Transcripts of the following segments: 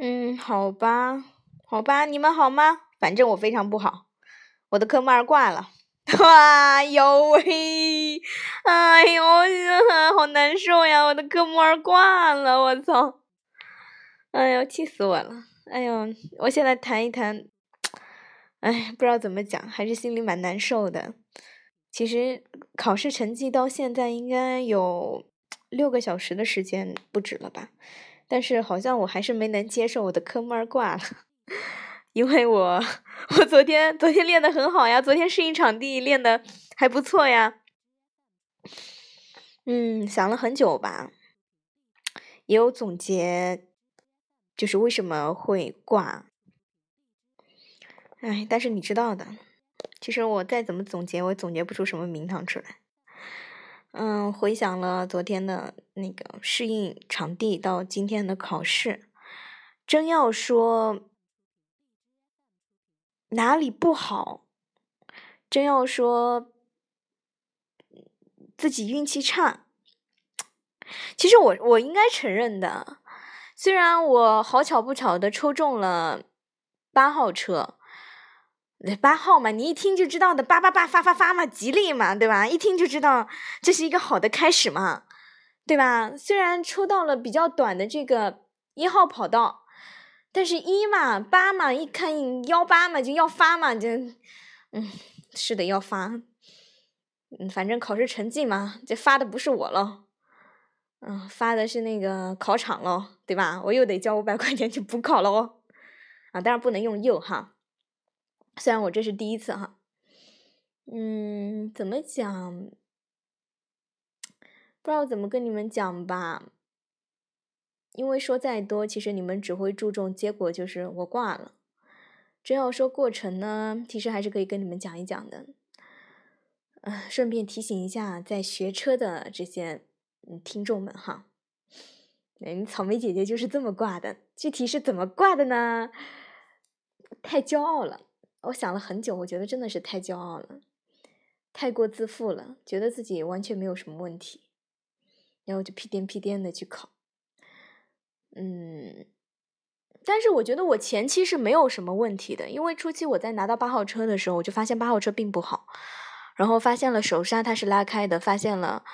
嗯，好吧，好吧，你们好吗？反正我非常不好，我的科目二挂了。哇哟喂，哎呦，好难受呀！我的科目二挂了，我操！哎呦，气死我了！哎呦，我现在谈一谈，哎，不知道怎么讲，还是心里蛮难受的。其实考试成绩到现在应该有六个小时的时间不止了吧？但是好像我还是没能接受我的科目二挂了，因为我我昨天昨天练的很好呀，昨天适应场地练的还不错呀。嗯，想了很久吧，也有总结，就是为什么会挂。哎，但是你知道的，其实我再怎么总结，我也总结不出什么名堂出来。嗯，回想了昨天的那个适应场地到今天的考试，真要说哪里不好，真要说自己运气差，其实我我应该承认的，虽然我好巧不巧的抽中了八号车。八号嘛，你一听就知道的，八八八发发发嘛，吉利嘛，对吧？一听就知道这是一个好的开始嘛，对吧？虽然抽到了比较短的这个一号跑道，但是一嘛八嘛，一看幺八嘛就要发嘛，就嗯是的要发，嗯反正考试成绩嘛，这发的不是我了，嗯发的是那个考场喽，对吧？我又得交五百块钱去补考了哦，啊当然不能用又哈。虽然我这是第一次哈，嗯，怎么讲？不知道怎么跟你们讲吧。因为说再多，其实你们只会注重结果，就是我挂了。真要说过程呢，其实还是可以跟你们讲一讲的。嗯，顺便提醒一下在学车的这些听众们哈，嗯，草莓姐姐就是这么挂的。具体是怎么挂的呢？太骄傲了。我想了很久，我觉得真的是太骄傲了，太过自负了，觉得自己完全没有什么问题，然后就屁颠屁颠的去考。嗯，但是我觉得我前期是没有什么问题的，因为初期我在拿到八号车的时候，我就发现八号车并不好，然后发现了手刹它是拉开的，发现了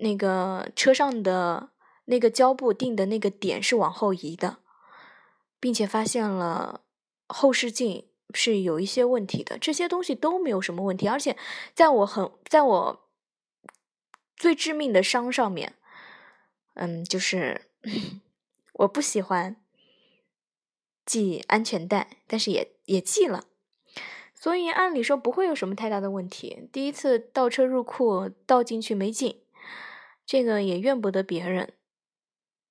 那个车上的那个胶布定的那个点是往后移的，并且发现了后视镜。是有一些问题的，这些东西都没有什么问题，而且在我很在我最致命的伤上面，嗯，就是 我不喜欢系安全带，但是也也系了，所以按理说不会有什么太大的问题。第一次倒车入库倒进去没进，这个也怨不得别人，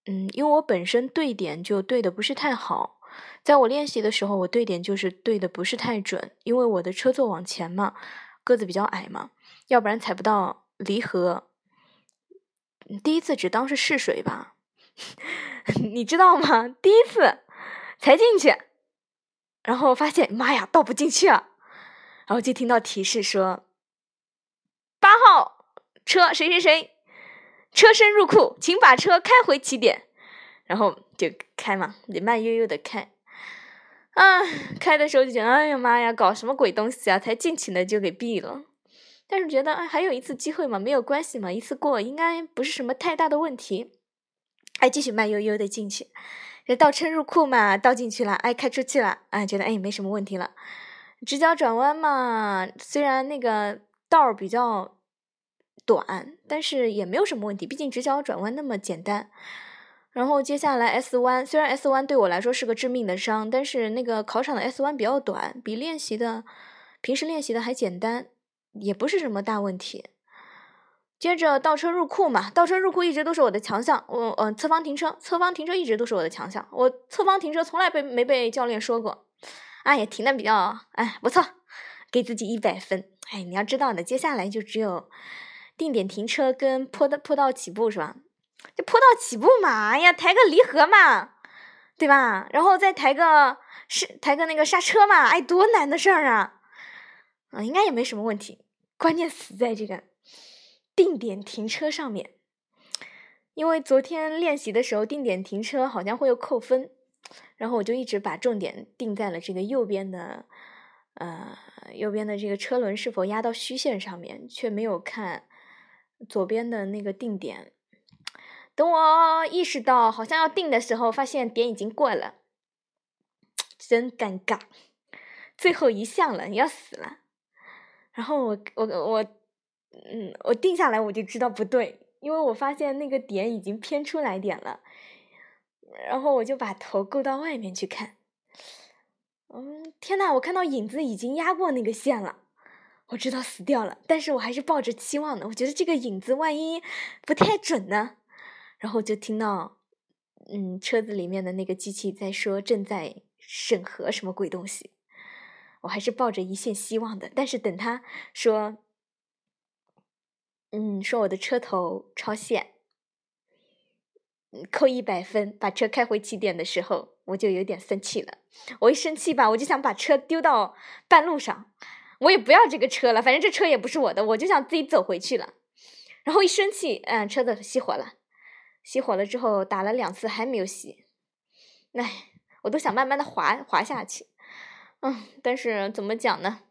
嗯，因为我本身对点就对的不是太好。在我练习的时候，我对点就是对的不是太准，因为我的车座往前嘛，个子比较矮嘛，要不然踩不到离合。第一次只当是试水吧，你知道吗？第一次才进去，然后发现妈呀，倒不进去啊，然后就听到提示说：“八号车谁谁谁，车身入库，请把车开回起点。”然后就开嘛，得慢悠悠的开。啊，开的时候就觉得，哎呀妈呀，搞什么鬼东西啊！才进去呢就给毙了。但是觉得，哎，还有一次机会嘛，没有关系嘛，一次过应该不是什么太大的问题。哎，继续慢悠悠的进去，这倒车入库嘛，倒进去了，哎，开出去了，哎，觉得哎没什么问题了。直角转弯嘛，虽然那个道比较短，但是也没有什么问题，毕竟直角转弯那么简单。然后接下来 S 弯，虽然 S 弯对我来说是个致命的伤，但是那个考场的 S 弯比较短，比练习的平时练习的还简单，也不是什么大问题。接着倒车入库嘛，倒车入库一直都是我的强项。我呃侧方停车，侧方停车一直都是我的强项。我侧方停车从来被没被教练说过，哎呀停的比较哎不错，给自己一百分。哎你要知道的，接下来就只有定点停车跟坡道坡道起步是吧？就坡道起步嘛，哎呀，抬个离合嘛，对吧？然后再抬个是抬个那个刹车嘛，哎，多难的事儿啊！啊，应该也没什么问题。关键死在这个定点停车上面，因为昨天练习的时候定点停车好像会有扣分，然后我就一直把重点定在了这个右边的，呃，右边的这个车轮是否压到虚线上面，却没有看左边的那个定点。等我意识到好像要定的时候，发现点已经过了，真尴尬。最后一项了，要死了。然后我我我，嗯，我定下来我就知道不对，因为我发现那个点已经偏出来点了。然后我就把头够到外面去看，嗯，天呐，我看到影子已经压过那个线了，我知道死掉了，但是我还是抱着期望的。我觉得这个影子万一不太准呢？然后就听到，嗯，车子里面的那个机器在说正在审核什么鬼东西，我还是抱着一线希望的。但是等他说，嗯，说我的车头超限。扣一百分，把车开回起点的时候，我就有点生气了。我一生气吧，我就想把车丢到半路上，我也不要这个车了，反正这车也不是我的，我就想自己走回去了。然后一生气，嗯，车子熄火了，熄火了之后打了两次还没有熄，唉，我都想慢慢的滑滑下去，嗯，但是怎么讲呢？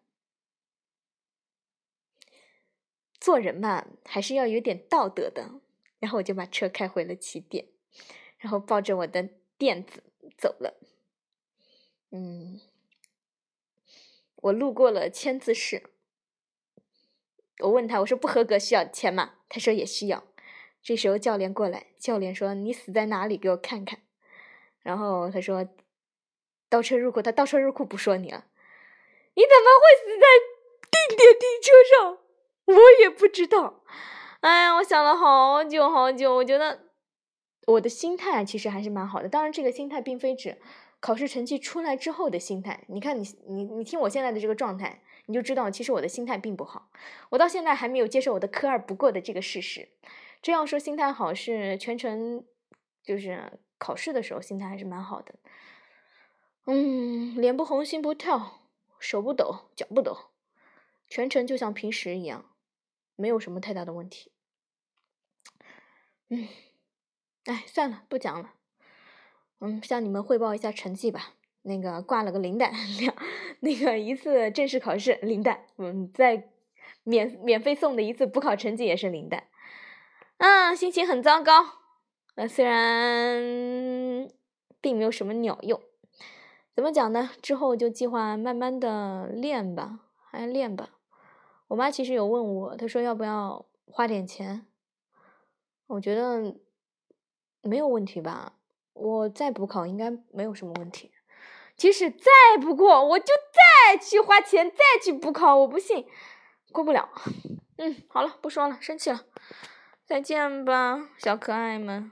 做人嘛，还是要有点道德的。然后我就把车开回了起点，然后抱着我的垫子走了。嗯，我路过了签字室，我问他，我说不合格需要签吗？他说也需要。这时候教练过来，教练说：“你死在哪里？给我看看。”然后他说：“倒车入库。”他倒车入库不说你了，你怎么会死在定点停车上？我也不知道。哎呀，我想了好久好久，我觉得我的心态其实还是蛮好的。当然，这个心态并非指考试成绩出来之后的心态。你看，你你你听我现在的这个状态，你就知道其实我的心态并不好。我到现在还没有接受我的科二不过的这个事实。这样说心态好是全程就是考试的时候心态还是蛮好的。嗯，脸不红心不跳，手不抖脚不抖，全程就像平时一样。没有什么太大的问题，嗯，哎，算了，不讲了。嗯，向你们汇报一下成绩吧。那个挂了个零蛋，两那个一次正式考试零蛋，嗯，在免免费送的一次补考成绩也是零蛋。嗯，心情很糟糕。呃，虽然并没有什么鸟用，怎么讲呢？之后就计划慢慢的练吧，还练吧。我妈其实有问我，她说要不要花点钱？我觉得没有问题吧，我再补考应该没有什么问题。即使再不过，我就再去花钱再去补考，我不信过不了。嗯，好了，不说了，生气了，再见吧，小可爱们。